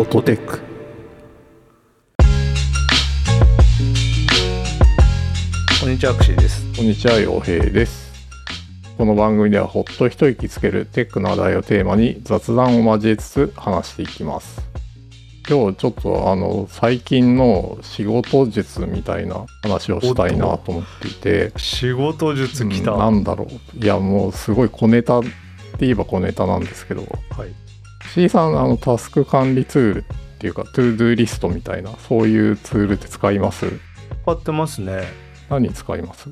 フォトテックこんにちは、アクシーです。こんにちは陽平ですこの番組ではほっと一息つけるテックの話題をテーマに雑談を交えつつ話していきます今日ちょっとあの最近の仕事術みたいな話をしたいなと思っていて仕事術きた。うんなんだろういやもうすごい小ネタって言えば小ネタなんですけどはい。C さんあのタスク管理ツールっていうか ToDo リストみたいなそういうツールって使います？使ってますね。何使います？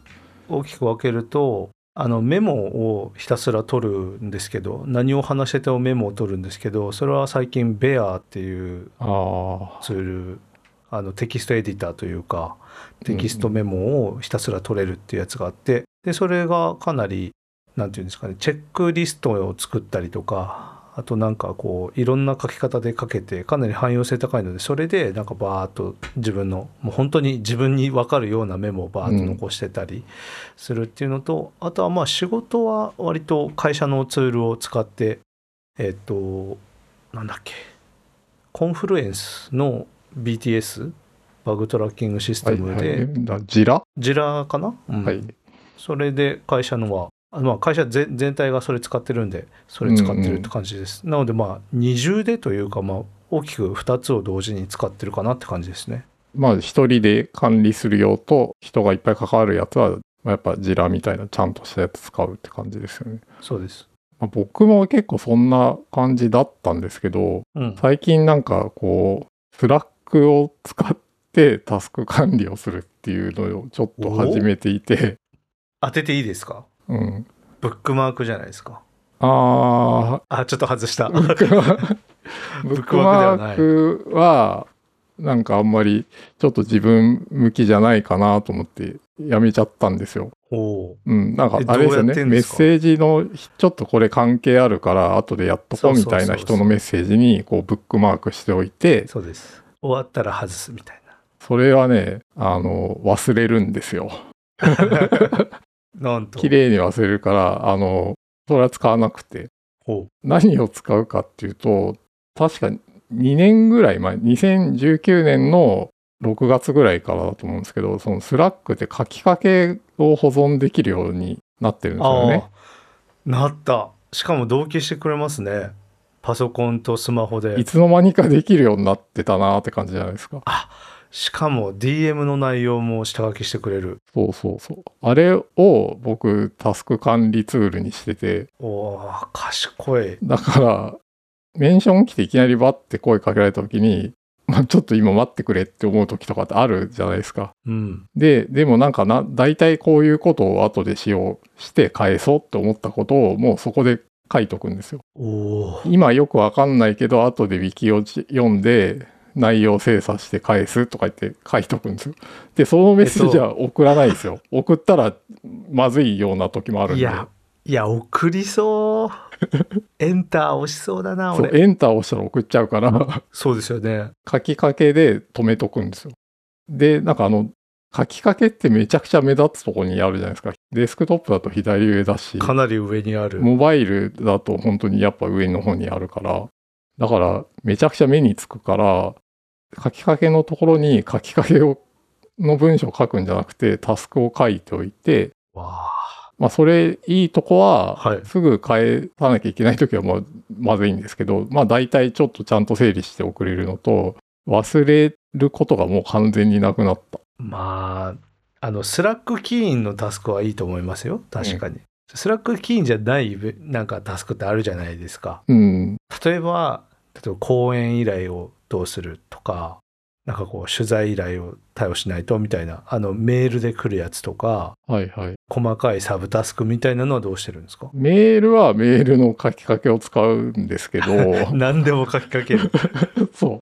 大きく分けると、あのメモをひたすら取るんですけど、何を話しててもメモを取るんですけど、それは最近 Bear っていうツール、あのテキストエディターというか、テキストメモをひたすら取れるっていうやつがあって、で、それがかなり、なんていうんですかね、チェックリストを作ったりとか、あとなんかこういろんな書き方で書けてかなり汎用性高いのでそれでなんかバーッと自分のもう本当に自分に分かるようなメモをバーッと残してたりするっていうのと、あとはまあ仕事は割と会社のツールを使ってえっ、となんだっけコンフルエンスの BTS バグトラッキングシステムで、はいはい、だジラ、ジラかな、うん。はい。それで会社のはあまあ会社全全体がそれ使ってるんでそれ使ってるって感じです、なのでまあ二重でというかまあ大きく2つを同時に使ってるかなって感じですね。まあ一人で管理する用と人がいっぱい関わるやつは、まあやっぱ Jiraみたいなちゃんとしたやつ使うって感じですよね。そうです。まあ、僕も結構そんな感じだったんですけど、うん。最近なんかこう、 Slackを使ってタスク管理をするっていうのをちょっと始めていて、当てていいですかうん。ブックマークじゃないですか。ああちょっと外した。ー、ブックマーク、ブックマークは、なんかあんまりちょっと自分向きじゃないかなと思ってやめちゃったんですよ。うん、なんかえあれですよね。メッセージのちょっとこれ関係あるから後でやっとこうみたいな人のメッセージにこうブックマークしておいて、そうです。終わったら外すみたいそれはね、あの、忘れるんですよ。ななんと綺麗に忘れるから、あの、それは使わなくて。ほ何を使うかっていうと、確か2年ぐらい前、2019年の6月ぐらいからだと思うんですけど、その Slackって書きかけを保存できるようになってるんうですよね。ああなったしかも同期してくれますねパソコンとスマホでいつの間にかできるようになってたなって感じじゃないですか。しかも DM の内容も下書きしてくれるそうそうそう。あれを僕、タスク管理ツールにしてて、おー賢いだから、メンション来ていきなりバッて声かけられた時に、まあ、ちょっと今待ってくれって思う時とかってあるじゃないですか。うんで、でもなんかな、大体こういうことを後でしようして返そうって思ったことをもうそこで書いとくんですよ。今よくわかんないけど、後でウィキを読んで、内容精査して返すとか言って書いとくんですよ。で、そのメッセージは送らないですよ。送ったらまずいような書きもあるんで。いやいや送りそうエンター押しそうだな俺エンター押したら送っちゃうから、そうですよね書きかけで止めとくんですよ。で、なんかあの、書きかけってめちゃくちゃ目立つとこにあるじゃないですか。デスクトップだと左上だし、かなり上にあるモバイルだと本当にやっぱ上の方にあるから、だからめちゃくちゃ目につくから、書きかけのところに書きかけをの文章を書くんじゃなくて、タスクを書いておいて、わまあそれいいとこは、はい。すぐ返さなきゃいけないときはまあまずいんですけど、まあ大体ちょっとちゃんと整理して送れるのと、忘れることがもう完全になくなった。あまああのスラックキーインのタスクはいいと思いますよ。確かに、Slack起因じゃないなんかタスクってあるじゃないですか。うん。例えば例えば講演依頼をどうするとかなんかこう取材依頼を対応しないとみたいなあのメールで来るやつとかはいはい。細かいサブタスクみたいなのはどうしてるんですか？メールはメールの書きかけを使うんですけど、何でも書きかける そう。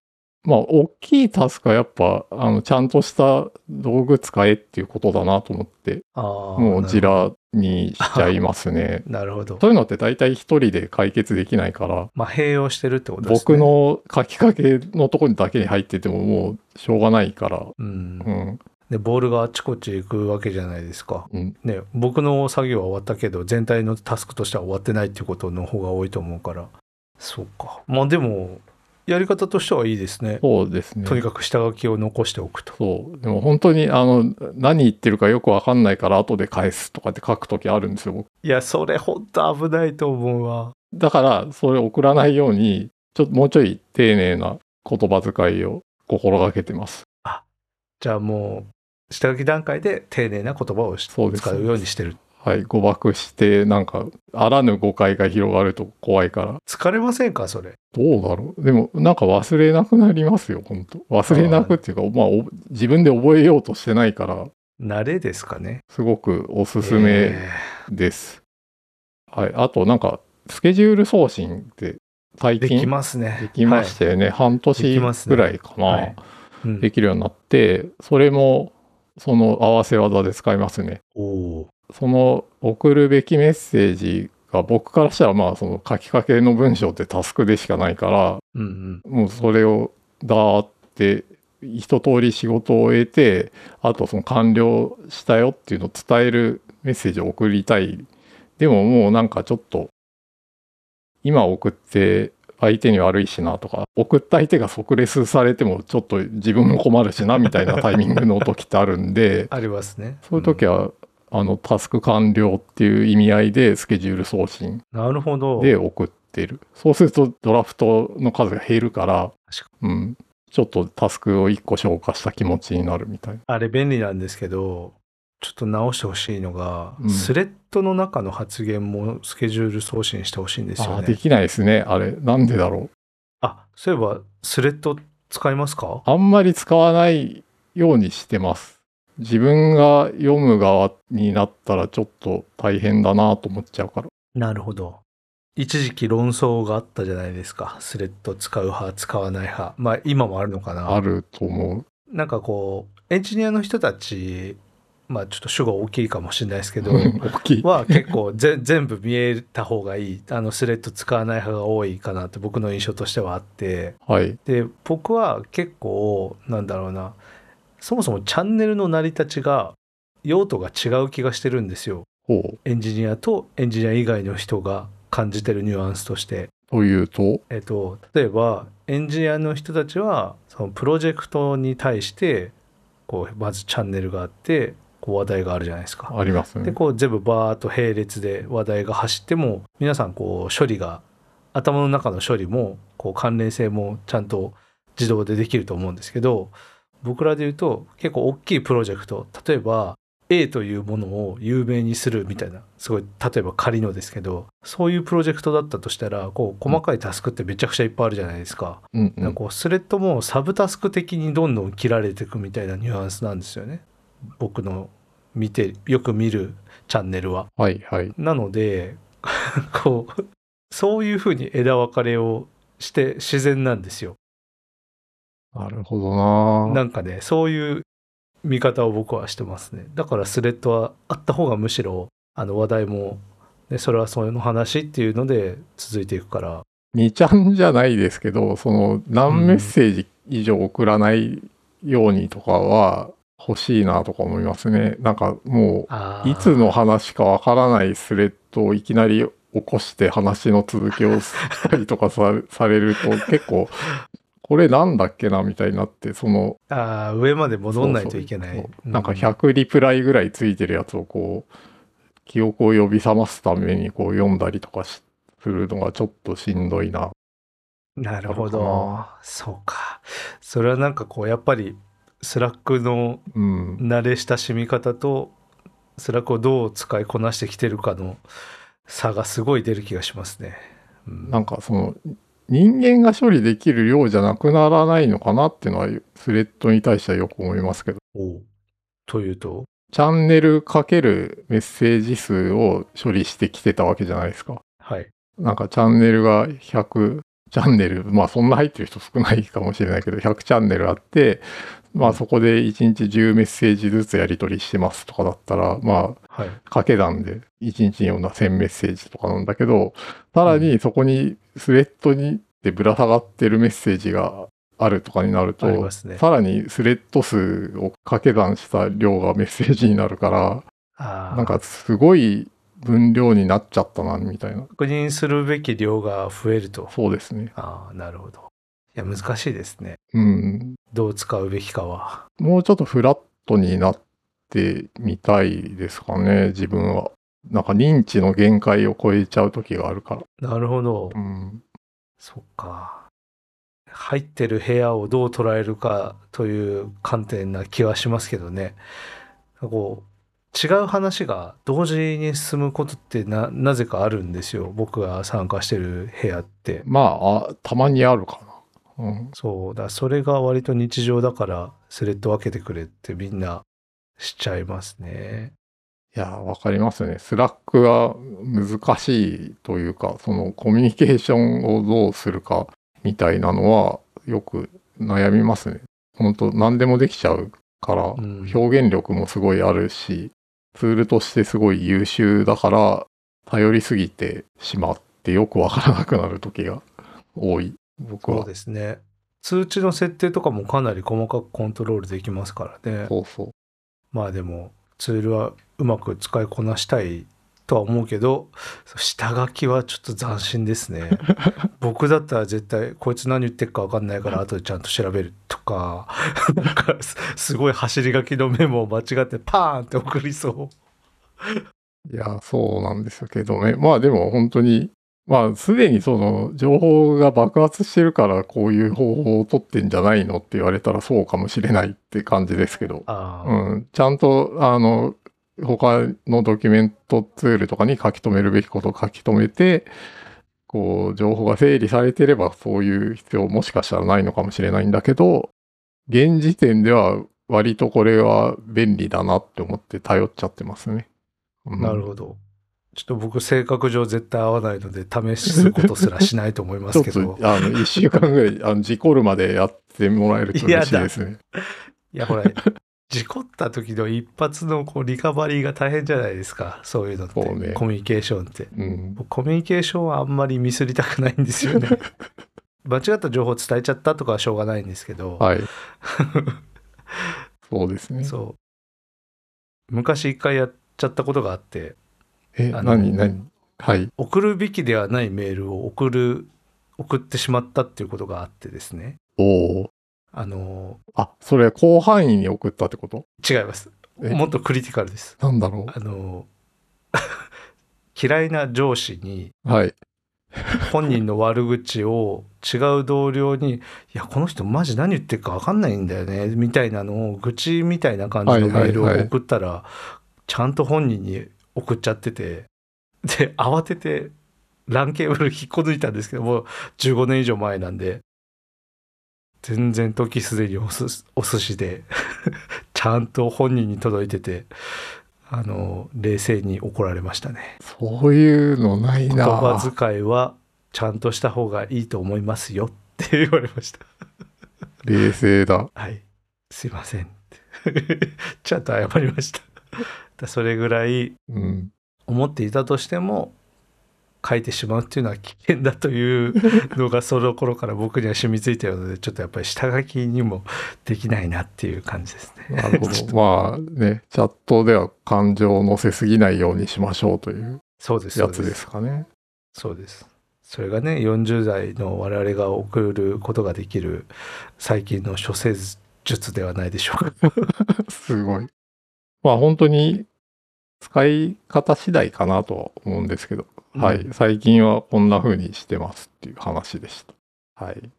まあ、大きいタスクはやっぱ、あの、ちゃんとした道具使えっていうことだなと思って、もうジラにしちゃいますね。なるほど。そういうのって大体一人で解決できないから、まあ併用してるってことですね。僕の書きかけのところにだけに入っててももうしょうがないから、うん。うん。でボールがあっちこっち行くわけじゃないですか。うん、ね僕の作業は終わったけど全体のタスクとしては終わってないっていうことの方が多いと思うから。そうか。まあでもやり方としてはいいですね。そうですね。とにかく下書きを残しておくと。そう。でも本当に、あの、何言ってるかよくわかんないから後で返すとかって書くときあるんですよ。僕いや、それほんと危ないと思うわ。だから、それ送らないように、ちょっともうちょい丁寧な言葉遣いを心がけてます。じゃあもう、下書き段階で丁寧な言葉を使うようにしてる。はい。誤爆して、なんか、あらぬ誤解が広がると怖いから。疲れませんか？それ。どうだろう？でも、なんか忘れなくなりますよ、本当忘れなくっていうか、まあ、お自分で覚えようとしてないから、慣れですかね。すごくおすすめえです。はい。あと、なんか、スケジュール送信って最ーでき近ますね。できましたよね。半で年きますねぐらいかな、はいうんできるようになって、それも、その合わせ技で使いますね。おおその送るべきメッセージが僕からしたらまあその書きかけの文章ってタスクでしかないからー。うんうん。もうそれをだーって一通り仕事を終えてあとその完了したよっていうのを伝えるメッセージを送りたいでももうなんかちょっと今送って相手に悪いしなとか送った相手が即レスされてもちょっと自分も困るしなみたいなタイミングの時ってあるんでありますね。そういう時は、あのタスク完了っていう意味合いでスケジュール送信うんなるほど。で送ってる。そうするとドラフトの数が減るから確、うん、ちょっとタスクを1個消化した気持ちになるみたいな。あれ便利なんですけど、ちょっと直してほしいのが、うんスレッドの中の発言もスケジュール送信してほしいんですよね。あーできないですね。あれ。なんでだろう。あ、そういえばスレッド使いますか？あんまり使わないようにしてます。自分が読む側になったらちょっと大変だなと思っちゃうから。なるほど。一時期論争があったじゃないですか。スレッド使う派、使わない派。まあ今もあるのかな。あると思う。なんかこう、エンジニアの人たち、まあちょっと主語大きいかもしれないですけど、大きい。は結構ぜ全部見えた方がいい。あのスレッド使わない派が多いかなって僕の印象としてはあって。はい。で、僕は結構、なんだろうな、そもそもチャンネルの成り立ちが用途が違う気がしてるんですよ。エンジニアとエンジニア以外の人が感じてるニュアンスとして。というと、えっと、例えばエンジニアの人たちはそのプロジェクトに対してこうまずチャンネルがあってこう話題があるじゃないですか。ありますね。でこう全部バーッと並列で話題が走っても皆さんこう処理が頭の中の処理もこう関連性もちゃんと自動でできると思うんですけど僕らで言うと結構大きいプロジェクト例えば A というものを有名にするみたいなすごい例えば仮のですけどそういうプロジェクトだったとしたらこう細かいタスクってめちゃくちゃいっぱいあるじゃないですか。うんうん。なんかこうスレッドもサブタスク的にどんどん切られていくみたいなニュアンスなんですよね僕の見てよく見るチャンネルは。はいはい。なので こうそういうふうに枝分かれをして自然なんですよ。なるほどななんかねそういう見方を僕はしてますね。だからスレッドはあった方がむしろあの話題も、ね、それはその話っていうので続いていくから。2ちゃんじゃないですけど、その何メッセージ以上送らないようにとかは欲しいなとか思いますね。なんかもう、いつの話かわからないスレッドをいきなり起こして話の続きをしたりとかさされると結構、これなんだっけなみたいになって、その、あー上まで戻んないといけない。なんか100リプライぐらいついてるやつをこう、記憶を呼び覚ますためにこう読んだりとかしするのがちょっとしんどいな。なるほどな。そうか。それはなんかこうやっぱり Slackのうん。慣れ親しみ方と Slackをどう使いこなしてきてるかの差がすごい出る気がしますね。うんなんかその人間が処理できる量じゃなくならないのかなっていうのはスレッドに対してはよく思いますけどというと？チャンネルかけるメッセージ数を処理してきてたわけじゃないですか。はい。なんかチャンネルが100チャンネルまあそんな入ってる人少ないかもしれないけど100チャンネルあってまあそこで1日10メッセージずつやり取りしてますとかだったらまあはい。掛け算で1日に読んだ1000メッセージとかなんだけど、さらにそこにスレッドにでぶら下がってるメッセージがあるとかになると、ね。さらにスレッド数を掛け算した量がメッセージになるから、なんかすごい分量になっちゃったな、みたいな。確認するべき量が増えると。そうですね。ああ、なるほど。いや難しいですねうん。どう使うべきかはもうちょっとフラットになってみたいですかね、自分は。なんか認知の限界を超えちゃう時があるから。なるほどうん。そっか入ってる部屋をどう捉えるかという観点な気はしますけどねこう違う話が同時に進むことってななぜかあるんですよ僕が参加してる部屋ってまああ、たまにあるかな。うん。そうだそれが割と日常だからスレッド分けてくれってみんなしちゃいますねいや、わかりますね。 Slackは難しいというか、そのコミュニケーションをどうするかみたいなのはよく悩みますね。本当何でもできちゃうから、うん表現力もすごいあるし、ツールとしてすごい優秀だから、頼りすぎてしまってよくわからなくなる時が多い。僕はそう。ですね通知の設定とかもかなり細かくコントロールできますからねそうそう。まあでもツールはうまく使いこなしたいとは思うけど下書きはちょっと斬新ですね 僕だったら絶対こいつ何言ってるか分かんないから後でちゃんと調べるとかなんかすすごい走り書きのメモを間違ってパーンって送りそういや、そうなんですけどね。まあでも本当に、まあすでにその情報が爆発してるからこういう方法を取ってんじゃないのって言われたらそうかもしれないって感じですけど、うん、ちゃんとあの、他のドキュメントツールとかに書き留めるべきことを書き留めて、こう、情報が整理されてればそういう必要もしかしたらないのかもしれないんだけど、現時点では割とこれは便利だなって思って頼っちゃってますね。うん。なるほどちょっと僕性格上絶対合わないので試すことすらしないと思いまちょっすけど。と、あの、一週間ぐらい、あの、事故るまでやってもらえると嬉しいですね。いやほら事故った時の一発のこうリカバリーが大変じゃないですか。そういうのって。ね。コミュニケーションって。うん。僕コミュニケーションはあんまりミスりたくないんですよね。間違った情報を伝えちゃったとかはしょうがないんですけど、はい。そうですね。そう。昔一回やっちゃったことがあってえ、何、何？はい。送るべきではないメールを送る送ってしまったっていうことがあってですね。おお。あのあ、それ広範囲に送ったってこと？違います。え？もっとクリティカルです。なんだろあの 嫌いな上司にうはい。本人の悪口を違う同僚に「いやこの人マジ何言ってるか分かんないんだよね」みたいなのを愚痴みたいな感じのメールをはい。はいはい送ったら、ちゃんと本人に送っちゃっててで慌てて LAN ケーブル 引っこ抜いたんですけどもう15年以上前なんで全然時すでにおすお寿司で ちゃんと本人に届いててあの冷静に怒られましたね。そういうのない言な。葉遣いはちゃんとした方がいいと思いますよって言われました。冷静だ。はい。すいませんって。ちゃんと謝りました。だそれぐらいうん。思っていたとしても書いてしまうっていうのは危険だという のがその頃から僕には染みついてるのでちょっとやっぱり下書きにもできないなっていう感じですね。なるほど。まあね、チャットでは感情を乗せすぎないようにしましょうというそうです。やつですかね。そうです。それがね40代の我々が送ることができる最近の処世術ではないでしょうか。すごい。まあ本当に使い方次第かなとは思うんですけど、はいうん。最近はこんな風にしてますっていう話でした。はい。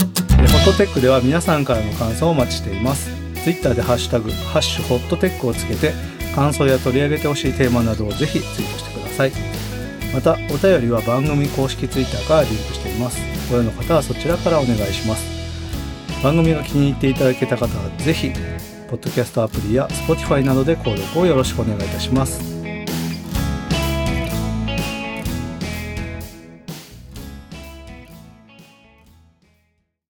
ホットテックでは皆さんからの感想をお待ちしています。ツイッターでハッシュタグ、ハッシュホットテックをつけて、感想や取り上げてほしいテーマなどをぜひツイートしてください。また、お便りは番組公式ツイッターからリンクしています。ご用の方はそちらからお願いします。番組が気に入っていただけた方はぜひ、ポッドキャストアプリや Spotify などで購読をよろしくお願いいたします。